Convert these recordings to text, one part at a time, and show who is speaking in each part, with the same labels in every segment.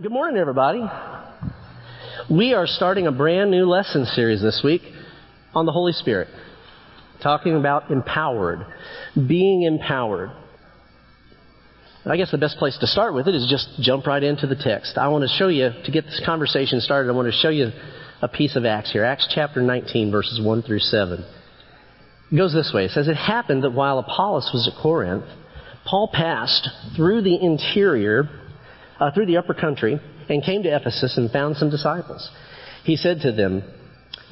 Speaker 1: Good morning, everybody. We are starting a brand new lesson series this week on the Holy Spirit, talking about empowered, being empowered. I guess the best place to start with it is just jump right into the text. I want to show you, to get this conversation started, I want to show you a piece of Acts here. Acts chapter 19, verses 1 through 7. It goes this way. It says, It happened that while Apollos was at Corinth, Paul passed through the interior uh, through the upper country and came to Ephesus and found some disciples. He said to them,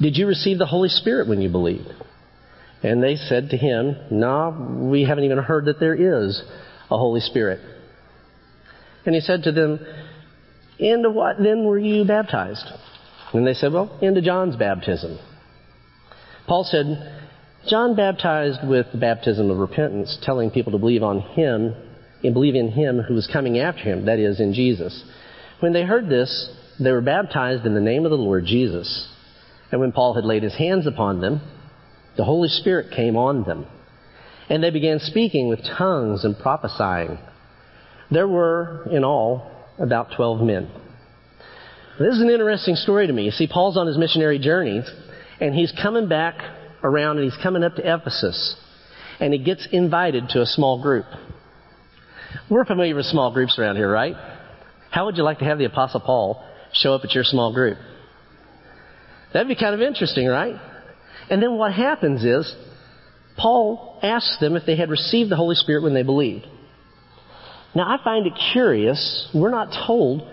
Speaker 1: Did you receive the Holy Spirit when you believed? And they said to him, No, nah, we haven't even heard that there is a Holy Spirit. And he said to them, Into what then were you baptized? And they said, Well, into John's baptism. Paul said, John baptized with the baptism of repentance, telling people to believe on him and believe in him who was coming after him, that is, in Jesus. When they heard this, they were baptized in the name of the Lord Jesus. And when Paul had laid his hands upon them, the Holy Spirit came on them. And they began speaking with tongues and prophesying. There were, in all, about 12 men. This is an interesting story to me. You see, Paul's on his missionary journeys, and he's coming back around and he's coming up to Ephesus, and he gets invited to a small group. We're familiar with small groups around here, right? How would you like to have the Apostle Paul show up at your small group? That'd be kind of interesting, right? And then what happens is, Paul asks them if they had received the Holy Spirit when they believed. Now, I find it curious, we're not told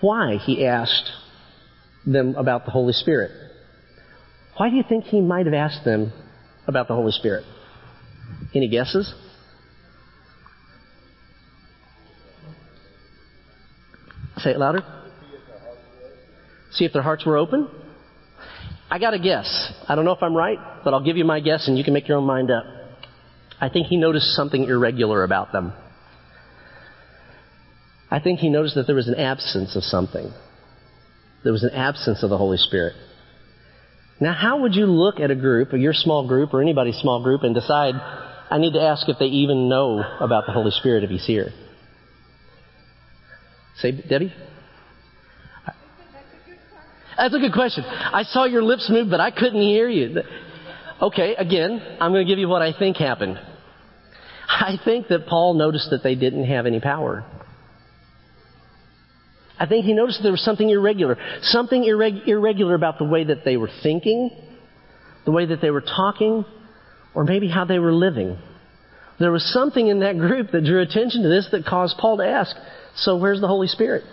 Speaker 1: why he asked them about the Holy Spirit. Why do you think he might have asked them about the Holy Spirit? Any guesses? Say it louder. See if their hearts were open. I got a guess. I don't know if I'm right, but I'll give you my guess and you can make your own mind up. I think he noticed something irregular about them. I think he noticed that there was an absence of something. There was an absence of the Holy Spirit. Now, how would you look at a group, or your small group, or anybody's small group, and decide, I need to ask if they even know about the Holy Spirit if He's here? Say, Debbie? That's a good question. I saw your lips move, but I couldn't hear you. Okay, again, I'm going to give you what I think happened. I think that Paul noticed that they didn't have any power. I think he noticed there was something irregular. Something irreg- irregular about the way that they were thinking, the way that they were talking, or maybe how they were living. There was something in that group that drew attention to this that caused Paul to ask, so where's the Holy Spirit?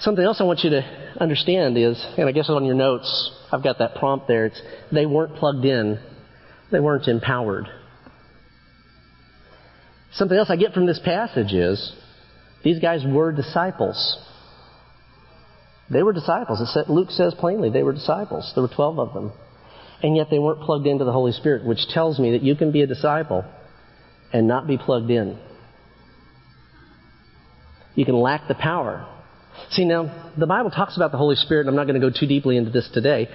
Speaker 1: Something else I want you to understand is, and I guess on your notes, I've got that prompt there. It's they weren't plugged in. They weren't empowered. Something else I get from this passage is these guys were disciples. They were disciples. Said, Luke says plainly they were disciples. There were 12 of them. And yet they weren't plugged into the Holy Spirit, which tells me that you can be a disciple and not be plugged in. You can lack the power. See, now, the Bible talks about the Holy Spirit, and I'm not going to go too deeply into this today.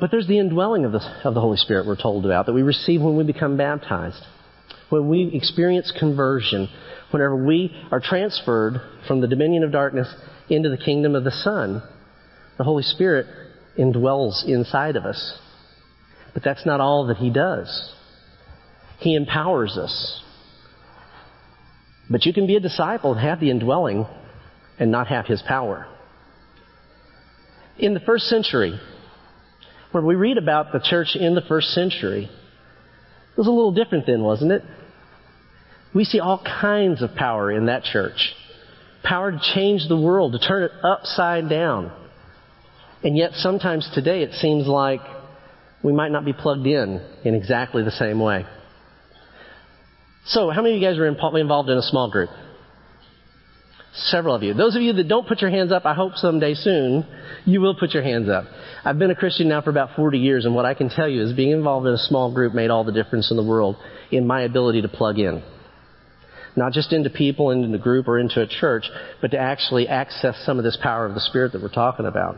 Speaker 1: But there's the indwelling of the, of the Holy Spirit we're told about that we receive when we become baptized. When we experience conversion, whenever we are transferred from the dominion of darkness into the kingdom of the Son, the Holy Spirit indwells inside of us. But that's not all that He does. He empowers us. But you can be a disciple and have the indwelling and not have his power. In the first century, when we read about the church in the first century, it was a little different then, wasn't it? We see all kinds of power in that church. Power to change the world, to turn it upside down. And yet sometimes today it seems like we might not be plugged in in exactly the same way. So, how many of you guys are involved in a small group? Several of you. Those of you that don't put your hands up, I hope someday soon you will put your hands up. I've been a Christian now for about 40 years, and what I can tell you is being involved in a small group made all the difference in the world in my ability to plug in. Not just into people, and into the group, or into a church, but to actually access some of this power of the Spirit that we're talking about.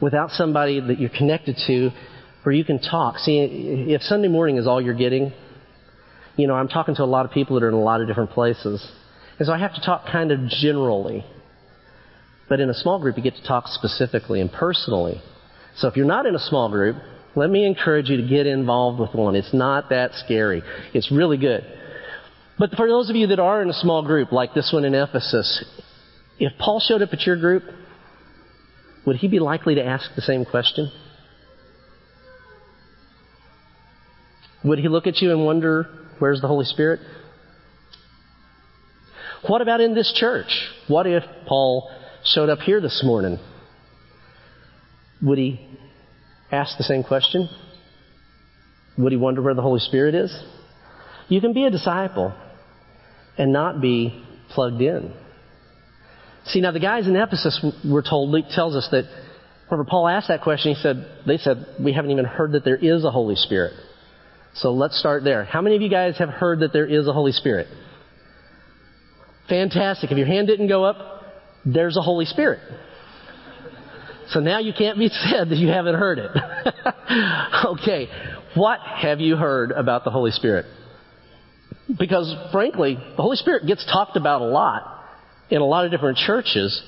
Speaker 1: Without somebody that you're connected to where you can talk. See, if Sunday morning is all you're getting, you know, I'm talking to a lot of people that are in a lot of different places. And so I have to talk kind of generally. But in a small group, you get to talk specifically and personally. So if you're not in a small group, let me encourage you to get involved with one. It's not that scary. It's really good. But for those of you that are in a small group, like this one in Ephesus, if Paul showed up at your group, would he be likely to ask the same question? Would he look at you and wonder, where's the Holy Spirit? What about in this church? What if Paul showed up here this morning? Would he ask the same question? Would he wonder where the Holy Spirit is? You can be a disciple and not be plugged in. See, now the guys in Ephesus were told, Luke tells us that whenever Paul asked that question, he said, they said, we haven't even heard that there is a Holy Spirit. So let's start there. How many of you guys have heard that there is a Holy Spirit? Fantastic. If your hand didn't go up, there's a Holy Spirit. So now you can't be said that you haven't heard it. okay. What have you heard about the Holy Spirit? Because frankly, the Holy Spirit gets talked about a lot in a lot of different churches.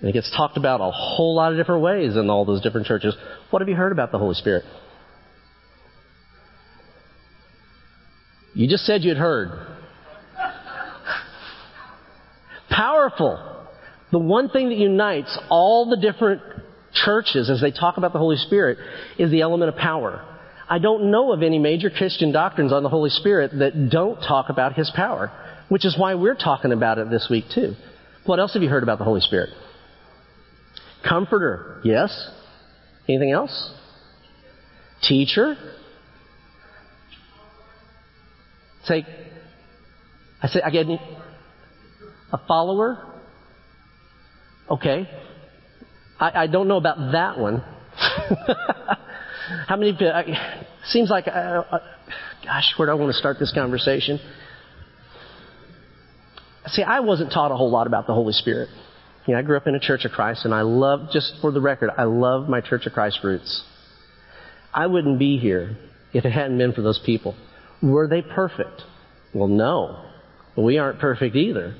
Speaker 1: And it gets talked about a whole lot of different ways in all those different churches. What have you heard about the Holy Spirit? You just said you'd heard. Powerful. The one thing that unites all the different churches as they talk about the Holy Spirit is the element of power. I don't know of any major Christian doctrines on the Holy Spirit that don't talk about His power, which is why we're talking about it this week too. What else have you heard about the Holy Spirit? Comforter, yes. Anything else? Teacher? Say, I say, I get a follower? Okay. I, I don't know about that one. How many? I, seems like, uh, uh, gosh, where do I want to start this conversation? See, I wasn't taught a whole lot about the Holy Spirit. You know, I grew up in a Church of Christ, and I love, just for the record, I love my Church of Christ roots. I wouldn't be here if it hadn't been for those people. Were they perfect? Well, no. We aren't perfect either.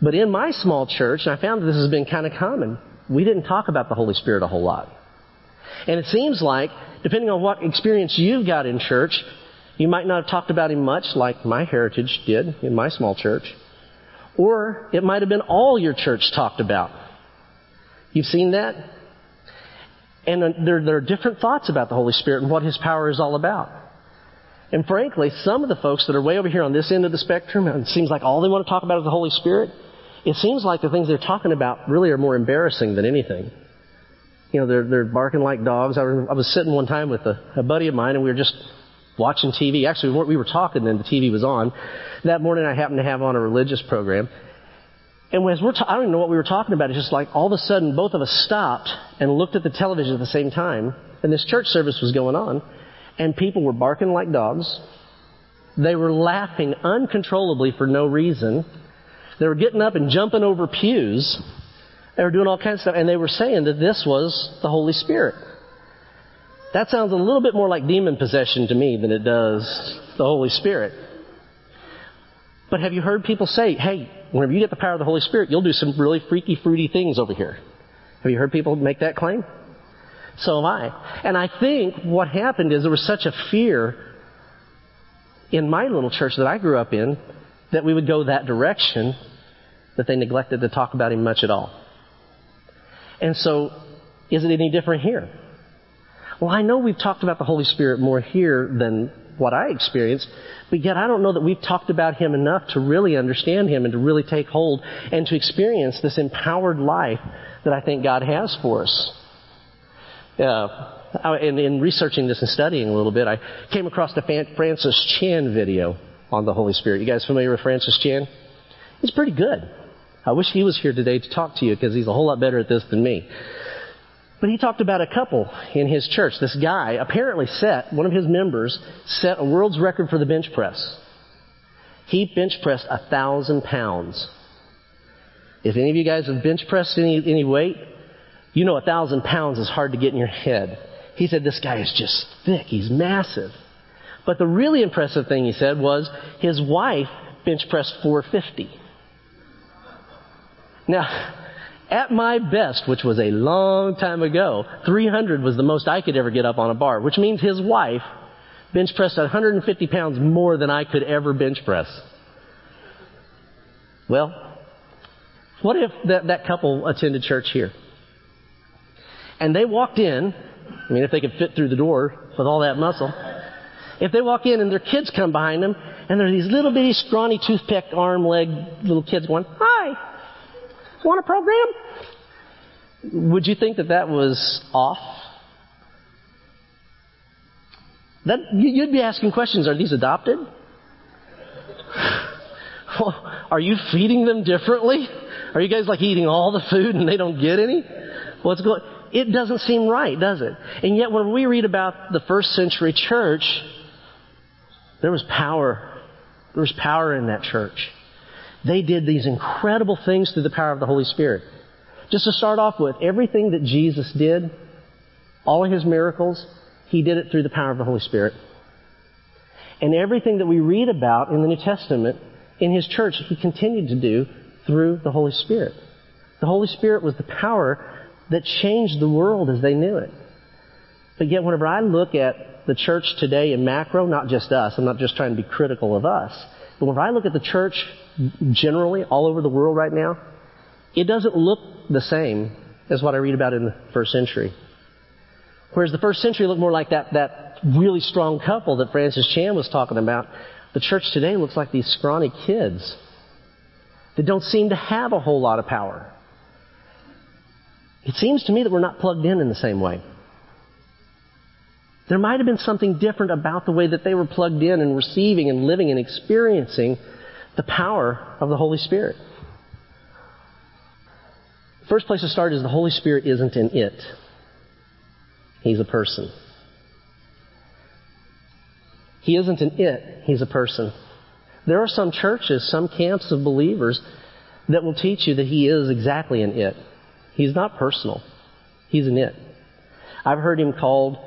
Speaker 1: But in my small church, and I found that this has been kind of common, we didn't talk about the Holy Spirit a whole lot. And it seems like, depending on what experience you've got in church, you might not have talked about him much like my heritage did in my small church. Or it might have been all your church talked about. You've seen that? And uh, there, there are different thoughts about the Holy Spirit and what His power is all about. And frankly, some of the folks that are way over here on this end of the spectrum, and it seems like all they want to talk about is the Holy Spirit, it seems like the things they're talking about really are more embarrassing than anything. You know, they're, they're barking like dogs. I, I was sitting one time with a, a buddy of mine and we were just watching TV. Actually, we were talking and the TV was on. That morning I happened to have on a religious program. And as we're ta- I don't even know what we were talking about. It's just like all of a sudden both of us stopped and looked at the television at the same time. And this church service was going on. And people were barking like dogs. They were laughing uncontrollably for no reason. They were getting up and jumping over pews. They were doing all kinds of stuff. And they were saying that this was the Holy Spirit. That sounds a little bit more like demon possession to me than it does the Holy Spirit. But have you heard people say, hey, whenever you get the power of the Holy Spirit, you'll do some really freaky, fruity things over here? Have you heard people make that claim? So have I. And I think what happened is there was such a fear in my little church that I grew up in that we would go that direction that they neglected to talk about him much at all. And so, is it any different here? Well, I know we've talked about the Holy Spirit more here than what I experienced, but yet I don't know that we've talked about Him enough to really understand Him and to really take hold and to experience this empowered life that I think God has for us. Uh, in, in researching this and studying a little bit, I came across the Francis Chan video on the Holy Spirit. You guys familiar with Francis Chan? He's pretty good. I wish he was here today to talk to you because he's a whole lot better at this than me. But he talked about a couple in his church. This guy apparently set, one of his members, set a world's record for the bench press. He bench pressed a thousand pounds. If any of you guys have bench pressed any, any weight, you know a thousand pounds is hard to get in your head. He said this guy is just thick. He's massive. But the really impressive thing he said was his wife bench pressed 450. Now, at my best, which was a long time ago, 300 was the most I could ever get up on a bar, which means his wife bench pressed 150 pounds more than I could ever bench press. Well, what if that, that couple attended church here? And they walked in, I mean, if they could fit through the door with all that muscle, if they walk in and their kids come behind them, and there are these little bitty scrawny toothpick arm leg little kids going, Hi, want a program? Would you think that that was off? That, you'd be asking questions. Are these adopted? Are you feeding them differently? Are you guys like eating all the food and they don't get any? What's going? It doesn't seem right, does it? And yet, when we read about the first century church, there was power. There was power in that church. They did these incredible things through the power of the Holy Spirit. Just to start off with, everything that Jesus did, all of his miracles, he did it through the power of the Holy Spirit. And everything that we read about in the New Testament in his church, he continued to do through the Holy Spirit. The Holy Spirit was the power that changed the world as they knew it. But yet, whenever I look at the church today in macro, not just us, I'm not just trying to be critical of us, but whenever I look at the church generally all over the world right now, it doesn't look the same as what I read about in the first century. Whereas the first century looked more like that, that really strong couple that Francis Chan was talking about, the church today looks like these scrawny kids that don't seem to have a whole lot of power. It seems to me that we're not plugged in in the same way. There might have been something different about the way that they were plugged in and receiving and living and experiencing the power of the Holy Spirit. First place to start is the Holy Spirit isn't in it. He's a person. He isn't an it, he's a person. There are some churches, some camps of believers that will teach you that he is exactly an it. He's not personal. He's an it. I've heard him called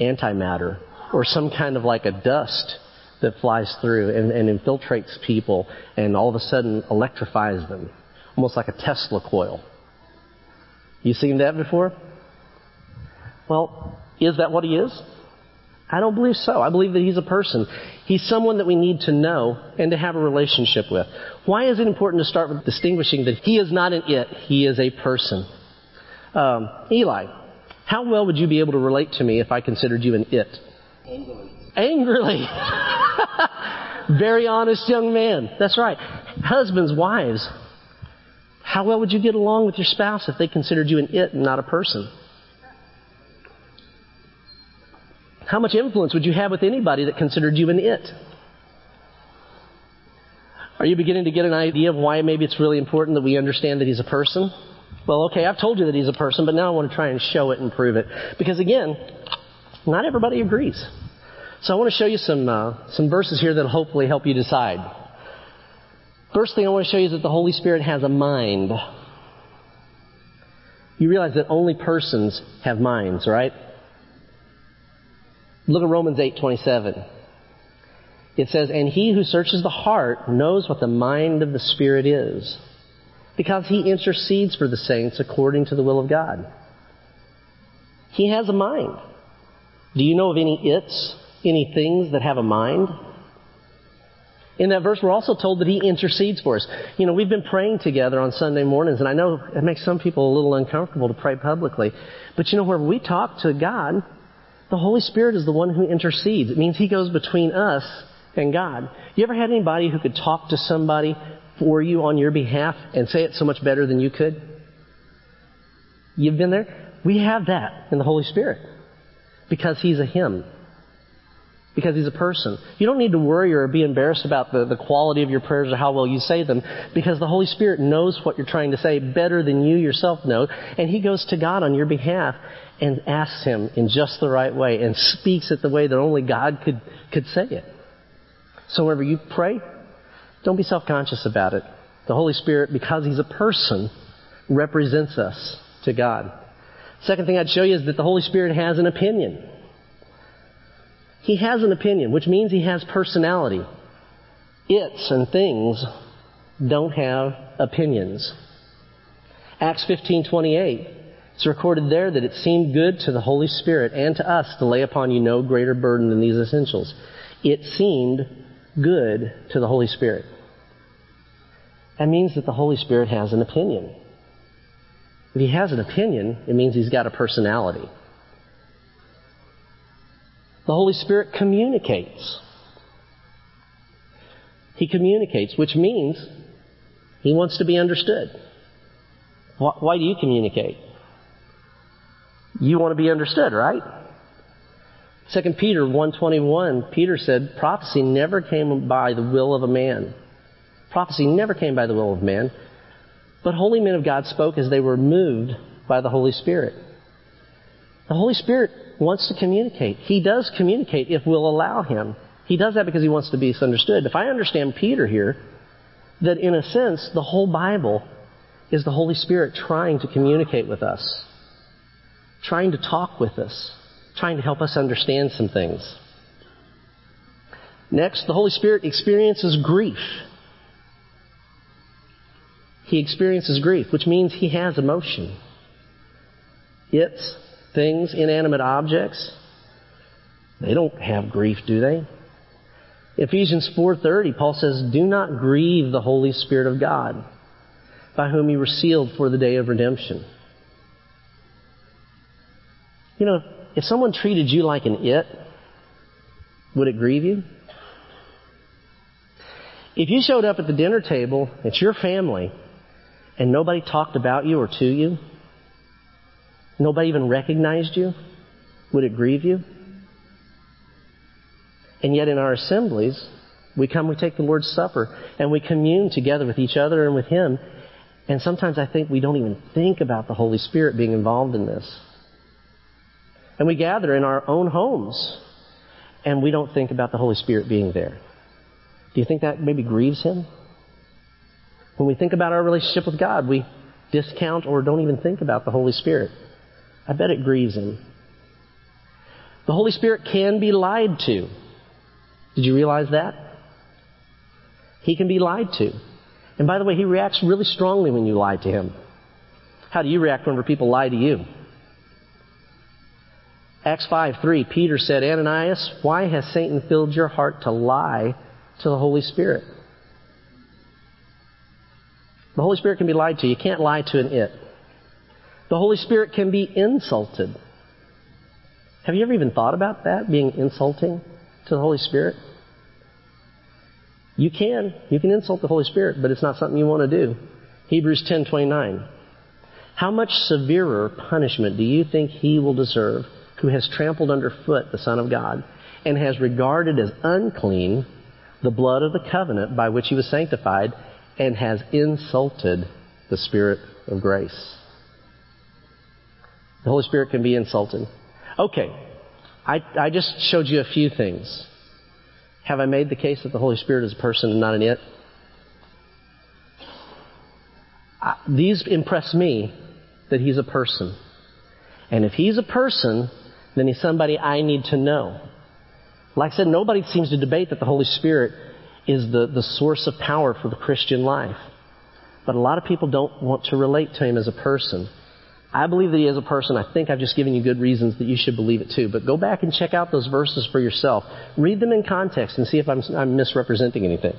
Speaker 1: antimatter or some kind of like a dust that flies through and, and infiltrates people and all of a sudden electrifies them, almost like a Tesla coil. You seen that before? Well, is that what he is? I don't believe so. I believe that he's a person. He's someone that we need to know and to have a relationship with. Why is it important to start with distinguishing that he is not an it, he is a person? Um, Eli, how well would you be able to relate to me if I considered you an it?
Speaker 2: Angrily.
Speaker 1: Angrily. Very honest young man. That's right. Husbands, wives, how well would you get along with your spouse if they considered you an it and not a person? How much influence would you have with anybody that considered you an it? Are you beginning to get an idea of why maybe it's really important that we understand that he's a person? Well, okay, I've told you that he's a person, but now I want to try and show it and prove it. Because again, not everybody agrees. So I want to show you some, uh, some verses here that'll hopefully help you decide. First thing I want to show you is that the Holy Spirit has a mind. You realize that only persons have minds, right? Look at Romans 8:27. It says, "And he who searches the heart knows what the mind of the Spirit is, because he intercedes for the saints according to the will of God." He has a mind. Do you know of any its, any things that have a mind? In that verse, we're also told that He intercedes for us. You know, we've been praying together on Sunday mornings, and I know it makes some people a little uncomfortable to pray publicly. But you know, where we talk to God, the Holy Spirit is the one who intercedes. It means He goes between us and God. You ever had anybody who could talk to somebody for you on your behalf and say it so much better than you could? You've been there? We have that in the Holy Spirit because He's a Him. Because He's a person. You don't need to worry or be embarrassed about the, the quality of your prayers or how well you say them because the Holy Spirit knows what you're trying to say better than you yourself know and He goes to God on your behalf and asks Him in just the right way and speaks it the way that only God could, could say it. So whenever you pray, don't be self-conscious about it. The Holy Spirit, because He's a person, represents us to God. Second thing I'd show you is that the Holy Spirit has an opinion. He has an opinion, which means He has personality. It's and things don't have opinions. Acts 15:28. It's recorded there that it seemed good to the Holy Spirit and to us to lay upon you no greater burden than these essentials. It seemed good to the Holy Spirit. That means that the Holy Spirit has an opinion. If he has an opinion, it means he's got a personality. The Holy Spirit communicates. He communicates, which means he wants to be understood. Why do you communicate? You want to be understood, right? 2 Peter 1.21, Peter said, prophecy never came by the will of a man. Prophecy never came by the will of man, but holy men of God spoke as they were moved by the Holy Spirit. The Holy Spirit wants to communicate. He does communicate if we'll allow Him. He does that because He wants to be understood. If I understand Peter here, that in a sense, the whole Bible is the Holy Spirit trying to communicate with us, trying to talk with us, trying to help us understand some things. Next, the Holy Spirit experiences grief. He experiences grief, which means he has emotion. It's things, inanimate objects, they don't have grief, do they? Ephesians 4:30 Paul says, "Do not grieve the Holy Spirit of God, by whom you were sealed for the day of redemption." You know, if someone treated you like an it, would it grieve you? If you showed up at the dinner table, it's your family, and nobody talked about you or to you, nobody even recognized you, would it grieve you? And yet in our assemblies, we come, we take the Lord's Supper, and we commune together with each other and with Him. And sometimes I think we don't even think about the Holy Spirit being involved in this. And we gather in our own homes, and we don't think about the Holy Spirit being there. Do you think that maybe grieves Him? When we think about our relationship with God, we discount or don't even think about the Holy Spirit. I bet it grieves Him. The Holy Spirit can be lied to. Did you realize that? He can be lied to. And by the way, He reacts really strongly when you lie to Him. How do you react whenever people lie to you? Acts 5 3, Peter said, Ananias, why has Satan filled your heart to lie to the Holy Spirit? The Holy Spirit can be lied to. You can't lie to an it. The Holy Spirit can be insulted. Have you ever even thought about that, being insulting to the Holy Spirit? You can. You can insult the Holy Spirit, but it's not something you want to do. Hebrews 10:29. How much severer punishment do you think he will deserve who has trampled underfoot the Son of God and has regarded as unclean the blood of the covenant by which he was sanctified and has insulted the Spirit of grace. The Holy Spirit can be insulted. Okay, I, I just showed you a few things. Have I made the case that the Holy Spirit is a person and not an it? These impress me that he's a person. And if he's a person, then he's somebody I need to know. Like I said, nobody seems to debate that the Holy Spirit is the, the source of power for the Christian life. But a lot of people don't want to relate to him as a person. I believe that he is a person. I think I've just given you good reasons that you should believe it too. But go back and check out those verses for yourself. Read them in context and see if I'm, I'm misrepresenting anything.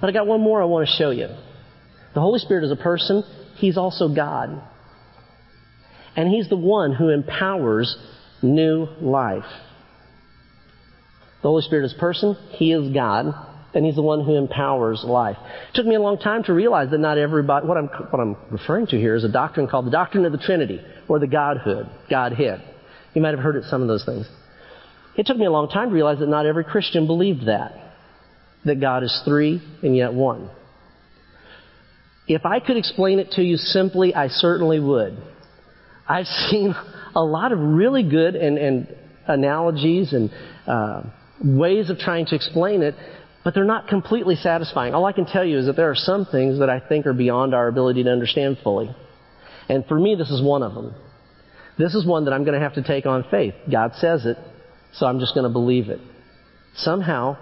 Speaker 1: But I got one more I want to show you. The Holy Spirit is a person. He's also God. And He's the one who empowers new life. The Holy Spirit is person. He is God and He's the one who empowers life. It took me a long time to realize that not everybody, what I'm, what I'm referring to here is a doctrine called the doctrine of the Trinity, or the Godhood, Godhead. You might have heard it some of those things. It took me a long time to realize that not every Christian believed that. That God is three and yet one. If I could explain it to you simply, I certainly would. I've seen a lot of really good and, and analogies and uh, ways of trying to explain it but they're not completely satisfying. All I can tell you is that there are some things that I think are beyond our ability to understand fully. And for me, this is one of them. This is one that I'm going to have to take on faith. God says it, so I'm just going to believe it. Somehow,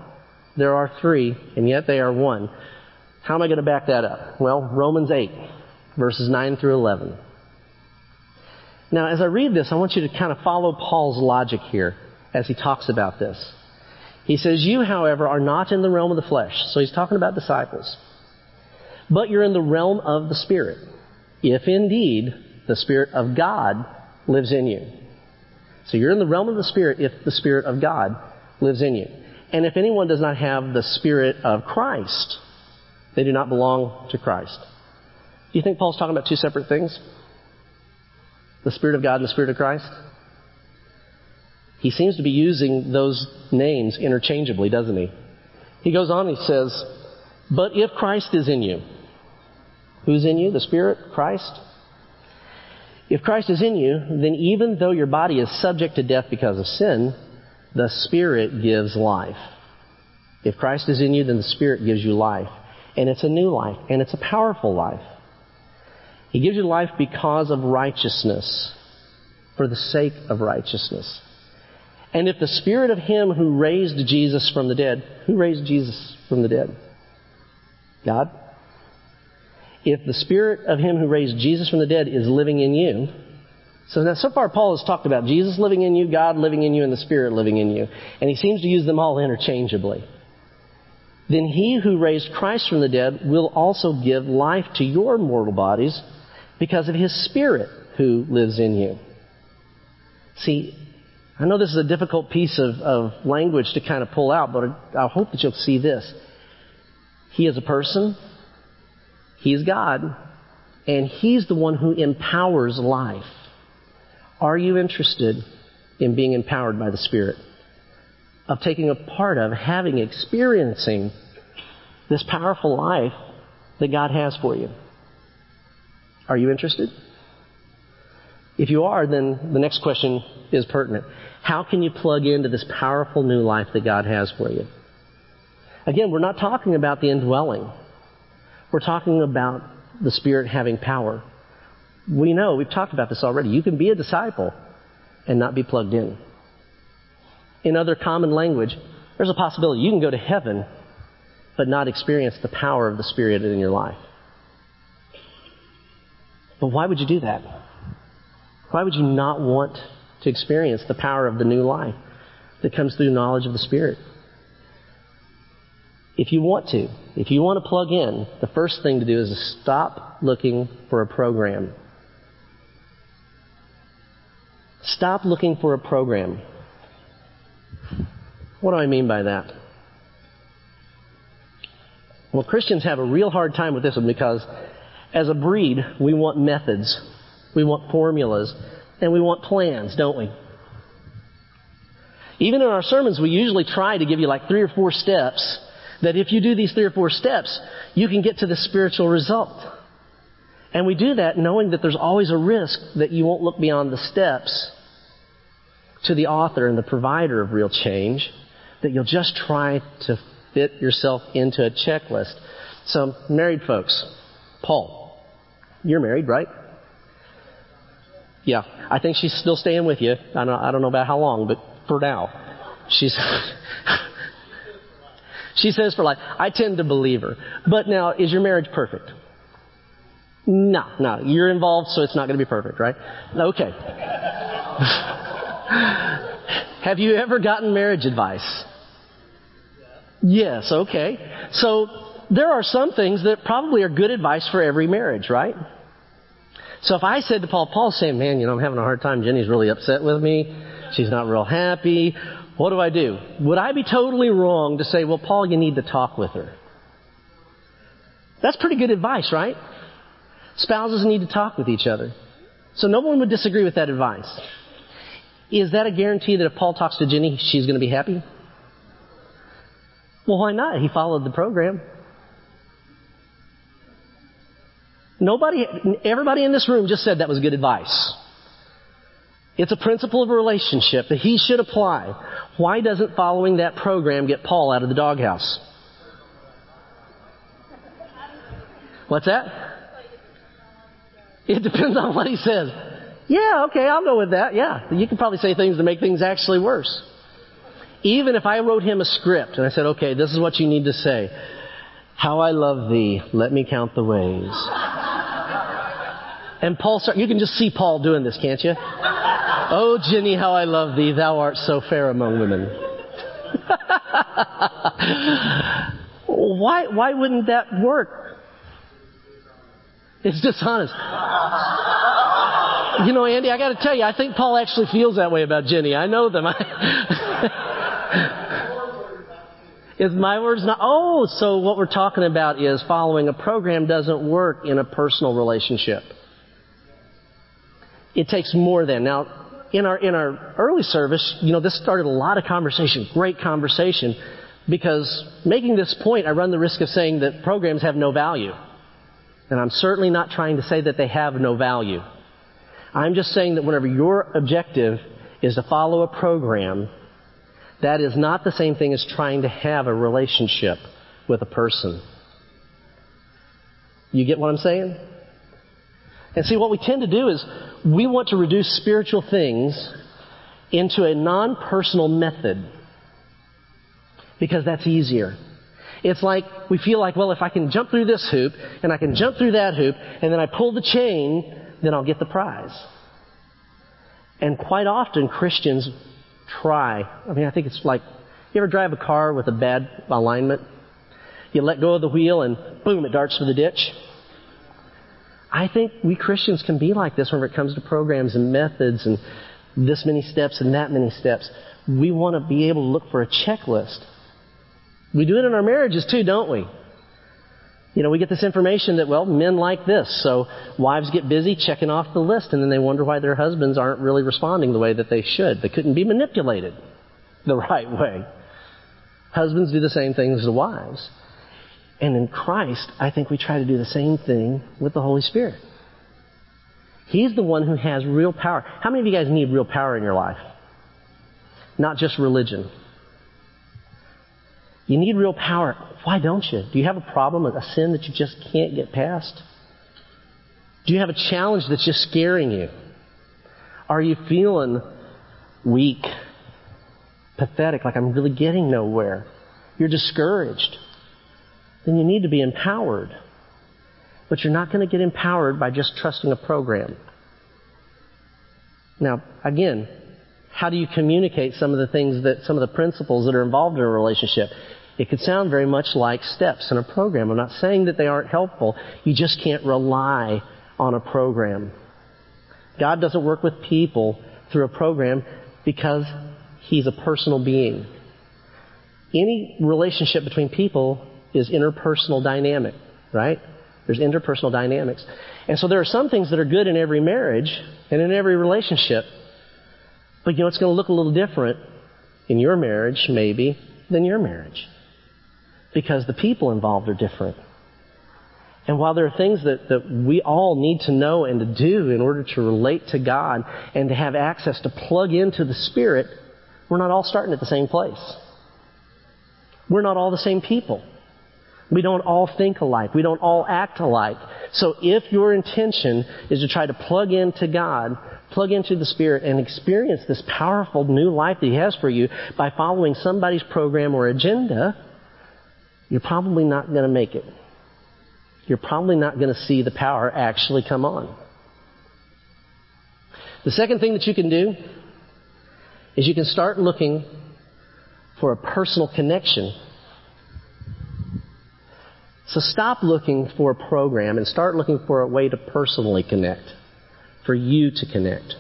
Speaker 1: there are three, and yet they are one. How am I going to back that up? Well, Romans 8. verses 9 through 11. Now, as I read this, I want you to kind of follow Paul's logic here as he talks about this. He says, You, however, are not in the realm of the flesh. So he's talking about disciples. But you're in the realm of the Spirit. If indeed the Spirit of God lives in you. So you're in the realm of the Spirit if the Spirit of God lives in you. And if anyone does not have the Spirit of Christ, they do not belong to Christ. Do you think Paul's talking about two separate things? The Spirit of God and the Spirit of Christ? He seems to be using those names interchangeably, doesn't he? He goes on, he says, But if Christ is in you, who's in you? The Spirit? Christ? If Christ is in you, then even though your body is subject to death because of sin, the Spirit gives life. If Christ is in you, then the Spirit gives you life. And it's a new life, and it's a powerful life. He gives you life because of righteousness, for the sake of righteousness. And if the Spirit of Him who raised Jesus from the dead, who raised Jesus from the dead? God? If the Spirit of Him who raised Jesus from the dead is living in you, so now so far Paul has talked about Jesus living in you, God living in you, and the Spirit living in you. And he seems to use them all interchangeably. Then he who raised Christ from the dead will also give life to your mortal bodies because of his Spirit who lives in you. See, I know this is a difficult piece of, of language to kind of pull out, but I hope that you'll see this. He is a person, He's God, and He's the one who empowers life. Are you interested in being empowered by the Spirit? Of taking a part of, having, experiencing this powerful life that God has for you? Are you interested? If you are, then the next question is pertinent. How can you plug into this powerful new life that God has for you? Again, we're not talking about the indwelling. We're talking about the Spirit having power. We know, we've talked about this already. You can be a disciple and not be plugged in. In other common language, there's a possibility you can go to heaven but not experience the power of the Spirit in your life. But why would you do that? Why would you not want to experience the power of the new life that comes through knowledge of the Spirit? If you want to, if you want to plug in, the first thing to do is to stop looking for a program. Stop looking for a program. What do I mean by that? Well, Christians have a real hard time with this one because as a breed, we want methods, we want formulas, and we want plans, don't we? Even in our sermons, we usually try to give you like three or four steps that if you do these three or four steps, you can get to the spiritual result. And we do that knowing that there's always a risk that you won't look beyond the steps to the author and the provider of real change, that you'll just try to fit yourself into a checklist. So, married folks, Paul, you're married, right? Yeah. I think she's still staying with you. I don't, I don't know about how long, but for now. She's, she says for life. I tend to believe her. But now, is your marriage perfect? No, no. You're involved, so it's not going to be perfect, right? Okay. Have you ever gotten marriage advice? Yes, okay. So there are some things that probably are good advice for every marriage, right? So if I said to Paul, Paul's saying, man, you know, I'm having a hard time. Jenny's really upset with me. She's not real happy. What do I do? Would I be totally wrong to say, well, Paul, you need to talk with her? That's pretty good advice, right? Spouses need to talk with each other. So no one would disagree with that advice. Is that a guarantee that if Paul talks to Jenny, she's going to be happy? Well, why not? He followed the program. Nobody, everybody in this room just said that was good advice. It's a principle of a relationship that he should apply. Why doesn't following that program get Paul out of the doghouse? What's that? It depends on what he says. Yeah, okay, I'll go with that. Yeah, you can probably say things to make things actually worse. Even if I wrote him a script and I said, okay, this is what you need to say. How I love thee, let me count the ways. And Paul start, you can just see Paul doing this, can't you? oh, Jenny, how I love thee. Thou art so fair among women. why, why wouldn't that work? It's dishonest. You know, Andy, I got to tell you, I think Paul actually feels that way about Jenny. I know them. is my words not? Oh, so what we're talking about is following a program doesn't work in a personal relationship. It takes more than. Now, in our, in our early service, you know, this started a lot of conversation, great conversation, because making this point, I run the risk of saying that programs have no value. And I'm certainly not trying to say that they have no value. I'm just saying that whenever your objective is to follow a program, that is not the same thing as trying to have a relationship with a person. You get what I'm saying? And see, what we tend to do is we want to reduce spiritual things into a non personal method because that's easier. It's like we feel like, well, if I can jump through this hoop and I can jump through that hoop and then I pull the chain, then I'll get the prize. And quite often Christians try. I mean, I think it's like, you ever drive a car with a bad alignment? You let go of the wheel and boom, it darts for the ditch. I think we Christians can be like this whenever it comes to programs and methods and this many steps and that many steps. We want to be able to look for a checklist. We do it in our marriages too, don't we? You know, we get this information that, well, men like this, so wives get busy checking off the list and then they wonder why their husbands aren't really responding the way that they should. They couldn't be manipulated the right way. Husbands do the same things as the wives. And in Christ, I think we try to do the same thing with the Holy Spirit. He's the one who has real power. How many of you guys need real power in your life? Not just religion. You need real power. Why don't you? Do you have a problem, a sin that you just can't get past? Do you have a challenge that's just scaring you? Are you feeling weak, pathetic, like I'm really getting nowhere? You're discouraged then you need to be empowered. But you're not going to get empowered by just trusting a program. Now, again, how do you communicate some of the things that, some of the principles that are involved in a relationship? It could sound very much like steps in a program. I'm not saying that they aren't helpful. You just can't rely on a program. God doesn't work with people through a program because He's a personal being. Any relationship between people is interpersonal dynamic, right? There's interpersonal dynamics. And so there are some things that are good in every marriage and in every relationship. But you know, it's going to look a little different in your marriage, maybe, than your marriage. Because the people involved are different. And while there are things that, that we all need to know and to do in order to relate to God and to have access to plug into the Spirit, we're not all starting at the same place. We're not all the same people. We don't all think alike. We don't all act alike. So if your intention is to try to plug into God, plug into the Spirit, and experience this powerful new life that He has for you by following somebody's program or agenda, you're probably not going to make it. You're probably not going to see the power actually come on. The second thing that you can do is you can start looking for a personal connection so stop looking for a program and start looking for a way to personally connect, for you to connect.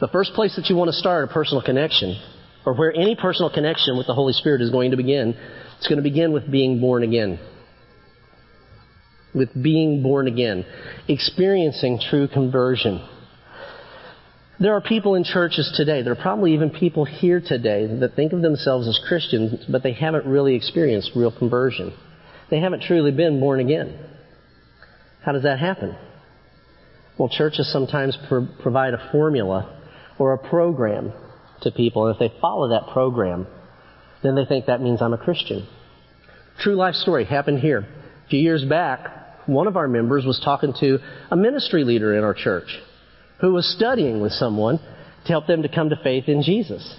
Speaker 1: The first place that you want to start a personal connection, or where any personal connection with the Holy Spirit is going to begin, it's going to begin with being born again. With being born again. Experiencing true conversion. There are people in churches today, there are probably even people here today that think of themselves as Christians, but they haven't really experienced real conversion. They haven't truly been born again. How does that happen? Well, churches sometimes pro- provide a formula or a program to people, and if they follow that program, then they think that means I'm a Christian. True life story happened here. A few years back, one of our members was talking to a ministry leader in our church who was studying with someone to help them to come to faith in Jesus.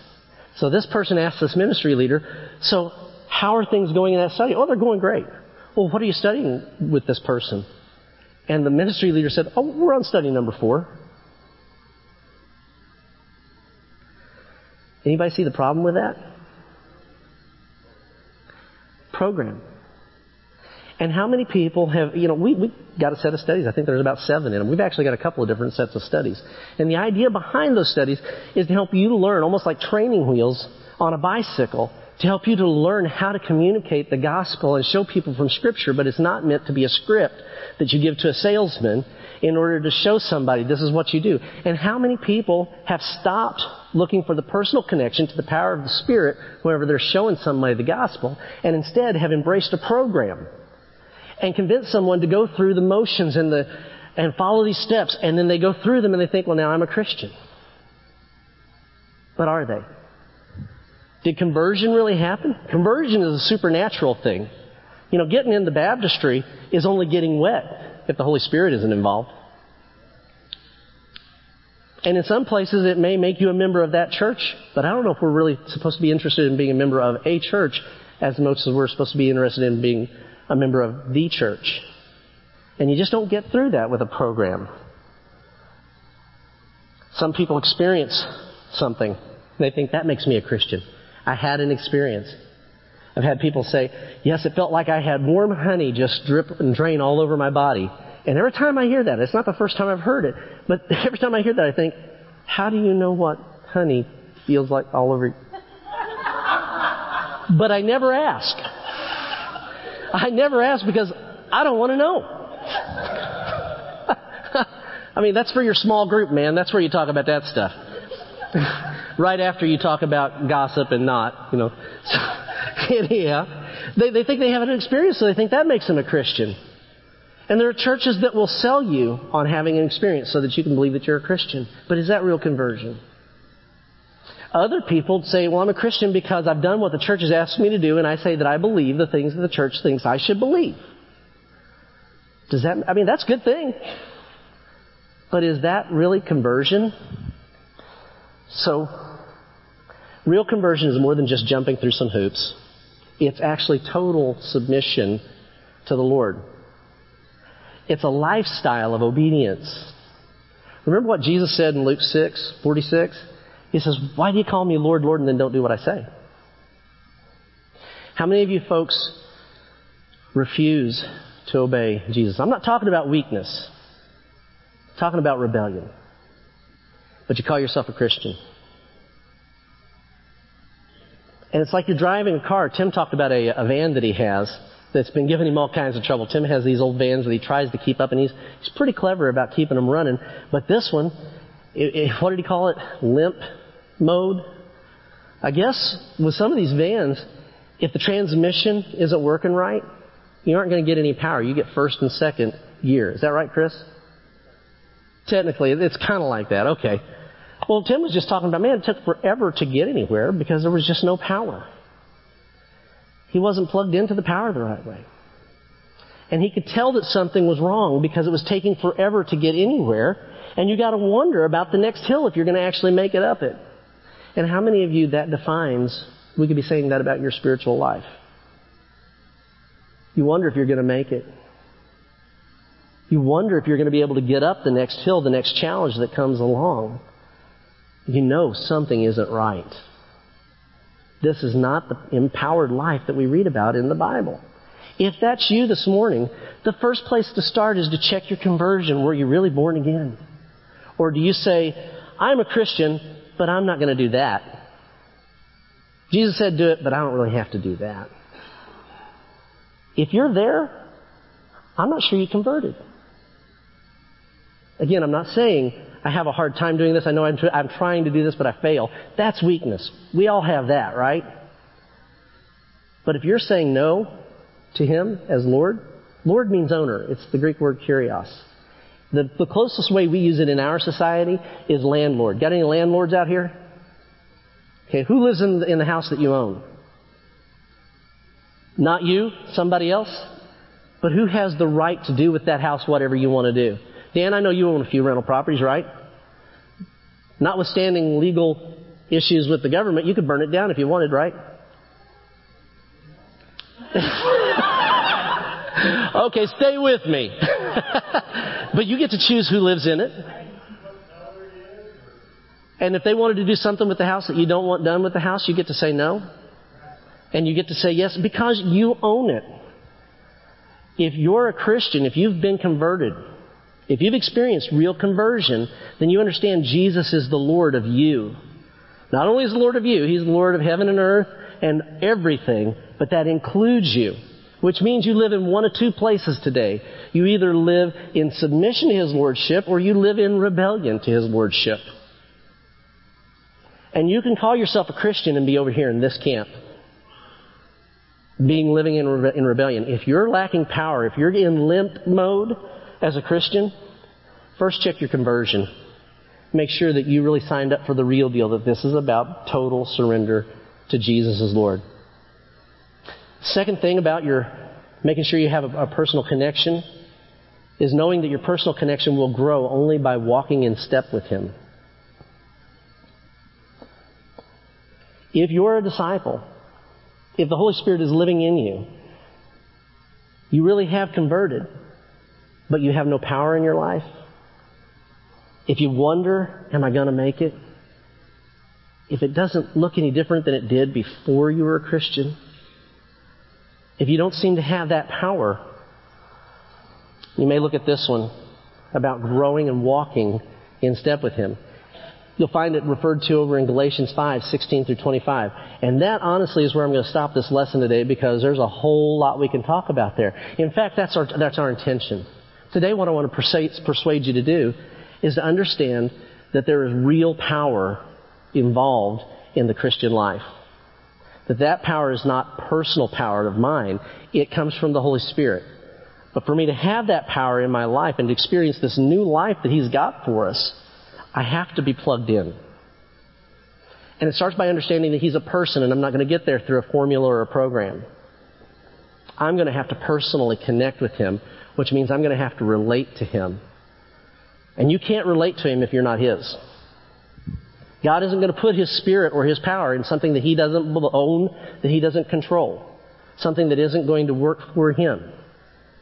Speaker 1: So this person asked this ministry leader, so how are things going in that study? Oh, they're going great. Well, what are you studying with this person? And the ministry leader said, Oh, we're on study number four. Anybody see the problem with that? Program. And how many people have, you know, we, we got a set of studies. I think there's about seven in them. We've actually got a couple of different sets of studies. And the idea behind those studies is to help you learn, almost like training wheels on a bicycle, to help you to learn how to communicate the gospel and show people from scripture, but it's not meant to be a script that you give to a salesman in order to show somebody this is what you do. And how many people have stopped looking for the personal connection to the power of the Spirit whenever they're showing somebody the gospel and instead have embraced a program and convince someone to go through the motions and the and follow these steps and then they go through them and they think, well now I'm a Christian. But are they? Did conversion really happen? Conversion is a supernatural thing. You know, getting into baptistry is only getting wet if the Holy Spirit isn't involved. And in some places it may make you a member of that church, but I don't know if we're really supposed to be interested in being a member of a church as much as we're supposed to be interested in being a member of the church. And you just don't get through that with a program. Some people experience something. They think that makes me a Christian. I had an experience. I've had people say, yes, it felt like I had warm honey just drip and drain all over my body. And every time I hear that, it's not the first time I've heard it, but every time I hear that, I think, how do you know what honey feels like all over? but I never ask. I never ask because I don't want to know. I mean, that's for your small group, man. That's where you talk about that stuff. right after you talk about gossip and not, you know. So, yeah. They, they think they have an experience, so they think that makes them a Christian. And there are churches that will sell you on having an experience so that you can believe that you're a Christian. But is that real conversion? Other people say, well, I'm a Christian because I've done what the church has asked me to do, and I say that I believe the things that the church thinks I should believe. Does that, I mean, that's a good thing. But is that really conversion? So, real conversion is more than just jumping through some hoops. It's actually total submission to the Lord. It's a lifestyle of obedience. Remember what Jesus said in Luke 6, 46? He says, Why do you call me Lord, Lord, and then don't do what I say? How many of you folks refuse to obey Jesus? I'm not talking about weakness. I'm talking about rebellion. But you call yourself a Christian. And it's like you're driving a car. Tim talked about a, a van that he has that's been giving him all kinds of trouble. Tim has these old vans that he tries to keep up, and he's he's pretty clever about keeping them running. But this one, it, it, what did he call it? Limp mode. I guess with some of these vans, if the transmission isn't working right, you aren't going to get any power. You get first and second gear. Is that right, Chris? Technically, it's kind of like that. Okay. Well, Tim was just talking about, man, it took forever to get anywhere because there was just no power. He wasn't plugged into the power the right way. And he could tell that something was wrong because it was taking forever to get anywhere. And you got to wonder about the next hill if you're going to actually make it up it. And how many of you that defines, we could be saying that about your spiritual life. You wonder if you're going to make it. You wonder if you're going to be able to get up the next hill, the next challenge that comes along. You know something isn't right. This is not the empowered life that we read about in the Bible. If that's you this morning, the first place to start is to check your conversion. Were you really born again? Or do you say, I'm a Christian, but I'm not going to do that? Jesus said do it, but I don't really have to do that. If you're there, I'm not sure you converted. Again, I'm not saying I have a hard time doing this. I know I'm, tr- I'm trying to do this, but I fail. That's weakness. We all have that, right? But if you're saying no to Him as Lord, Lord means owner. It's the Greek word kurios. The, the closest way we use it in our society is landlord. Got any landlords out here? Okay, who lives in the, in the house that you own? Not you, somebody else? But who has the right to do with that house whatever you want to do? Dan, I know you own a few rental properties, right? Notwithstanding legal issues with the government, you could burn it down if you wanted, right? okay, stay with me. but you get to choose who lives in it. And if they wanted to do something with the house that you don't want done with the house, you get to say no. And you get to say yes because you own it. If you're a Christian, if you've been converted, if you've experienced real conversion, then you understand Jesus is the Lord of you. Not only is the Lord of you, He's the Lord of heaven and earth and everything, but that includes you. Which means you live in one of two places today. You either live in submission to His Lordship or you live in rebellion to His Lordship. And you can call yourself a Christian and be over here in this camp. Being living in, rebe- in rebellion. If you're lacking power, if you're in limp mode as a Christian, first check your conversion. Make sure that you really signed up for the real deal, that this is about total surrender to Jesus as Lord. Second thing about your making sure you have a, a personal connection is knowing that your personal connection will grow only by walking in step with Him. If you're a disciple, if the Holy Spirit is living in you, you really have converted, but you have no power in your life. If you wonder, am I going to make it? If it doesn't look any different than it did before you were a Christian, if you don't seem to have that power, you may look at this one about growing and walking in step with Him. You'll find it referred to over in Galatians 5, 16 through 25. And that honestly is where I'm going to stop this lesson today because there's a whole lot we can talk about there. In fact, that's our, that's our intention. Today what I want to persuade, persuade you to do is to understand that there is real power involved in the Christian life. That that power is not personal power of mine. It comes from the Holy Spirit. But for me to have that power in my life and to experience this new life that He's got for us, I have to be plugged in. And it starts by understanding that He's a person and I'm not going to get there through a formula or a program. I'm going to have to personally connect with Him, which means I'm going to have to relate to Him. And you can't relate to Him if you're not His. God isn't going to put His Spirit or His power in something that He doesn't own, that He doesn't control. Something that isn't going to work for Him.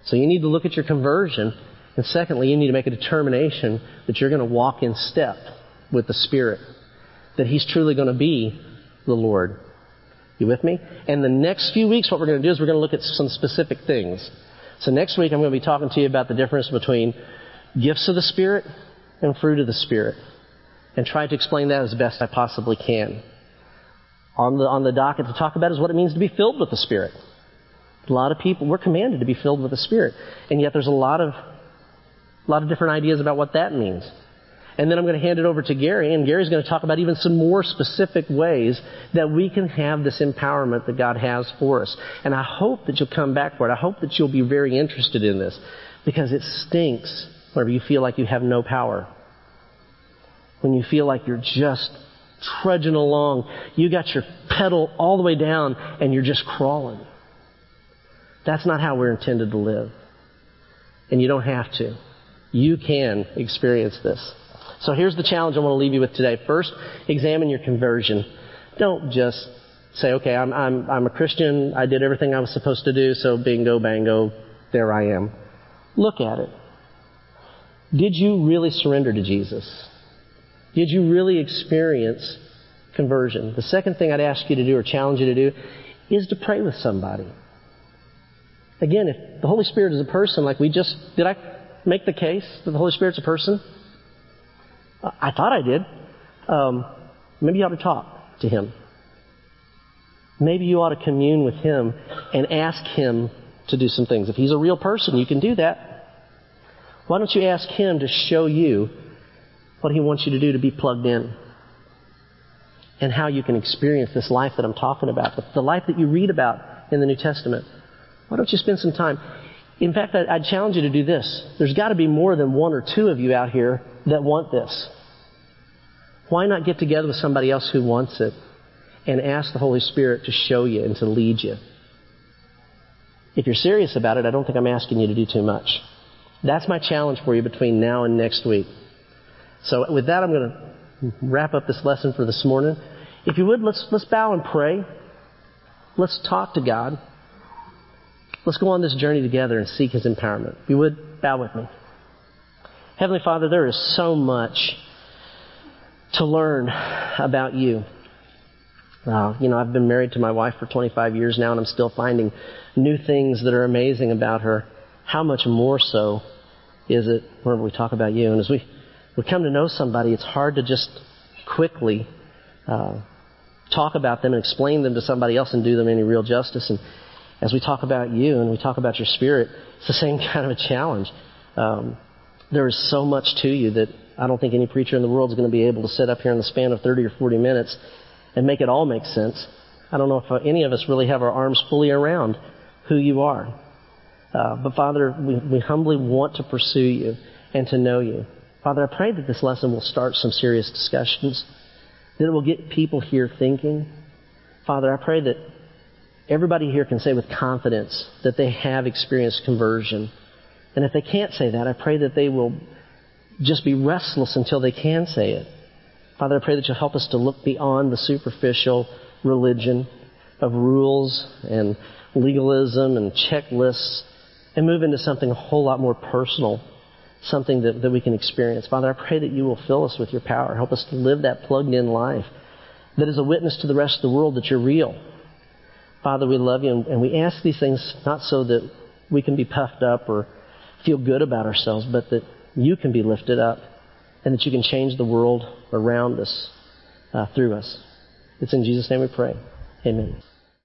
Speaker 1: So you need to look at your conversion and secondly, you need to make a determination that you're going to walk in step with the Spirit. That He's truly going to be the Lord. You with me? And the next few weeks, what we're going to do is we're going to look at some specific things. So next week, I'm going to be talking to you about the difference between gifts of the Spirit and fruit of the Spirit. And try to explain that as best I possibly can. On the, on the docket to talk about is what it means to be filled with the Spirit. A lot of people, we're commanded to be filled with the Spirit. And yet there's a lot of a lot of different ideas about what that means. And then I'm going to hand it over to Gary, and Gary's going to talk about even some more specific ways that we can have this empowerment that God has for us. And I hope that you'll come back for it. I hope that you'll be very interested in this because it stinks whenever you feel like you have no power. When you feel like you're just trudging along, you got your pedal all the way down and you're just crawling. That's not how we're intended to live. And you don't have to. You can experience this. So here's the challenge I want to leave you with today. First, examine your conversion. Don't just say, okay, I'm, I'm, I'm a Christian. I did everything I was supposed to do, so bingo, bango, there I am. Look at it. Did you really surrender to Jesus? Did you really experience conversion? The second thing I'd ask you to do or challenge you to do is to pray with somebody. Again, if the Holy Spirit is a person, like we just, did I make the case that the Holy Spirit's a person? I thought I did. Um, maybe you ought to talk to Him. Maybe you ought to commune with Him and ask Him to do some things. If He's a real person, you can do that. Why don't you ask Him to show you what He wants you to do to be plugged in? And how you can experience this life that I'm talking about, the life that you read about in the New Testament. Why don't you spend some time? In fact, I'd challenge you to do this. There's got to be more than one or two of you out here that want this. Why not get together with somebody else who wants it and ask the Holy Spirit to show you and to lead you? If you're serious about it, I don't think I'm asking you to do too much. That's my challenge for you between now and next week. So with that, I'm going to wrap up this lesson for this morning. If you would, let's, let's bow and pray. Let's talk to God. Let's go on this journey together and seek His empowerment. If you would, bow with me. Heavenly Father, there is so much to learn about you. Uh, you know, I've been married to my wife for 25 years now, and I'm still finding new things that are amazing about her. How much more so is it whenever we talk about you? And as we, we come to know somebody, it's hard to just quickly uh, talk about them and explain them to somebody else and do them any real justice. And as we talk about you and we talk about your spirit, it's the same kind of a challenge. Um, there is so much to you that I don't think any preacher in the world is going to be able to sit up here in the span of 30 or 40 minutes and make it all make sense. I don't know if any of us really have our arms fully around who you are. Uh, but Father, we, we humbly want to pursue you and to know you. Father, I pray that this lesson will start some serious discussions, that it will get people here thinking. Father, I pray that everybody here can say with confidence that they have experienced conversion. And if they can't say that, I pray that they will just be restless until they can say it. Father, I pray that you'll help us to look beyond the superficial religion of rules and legalism and checklists and move into something a whole lot more personal, something that, that we can experience. Father, I pray that you will fill us with your power. Help us to live that plugged in life that is a witness to the rest of the world that you're real. Father, we love you and, and we ask these things not so that we can be puffed up or feel good about ourselves, but that you can be lifted up and that you can change the world around us uh, through us. It's in Jesus' name we pray. Amen.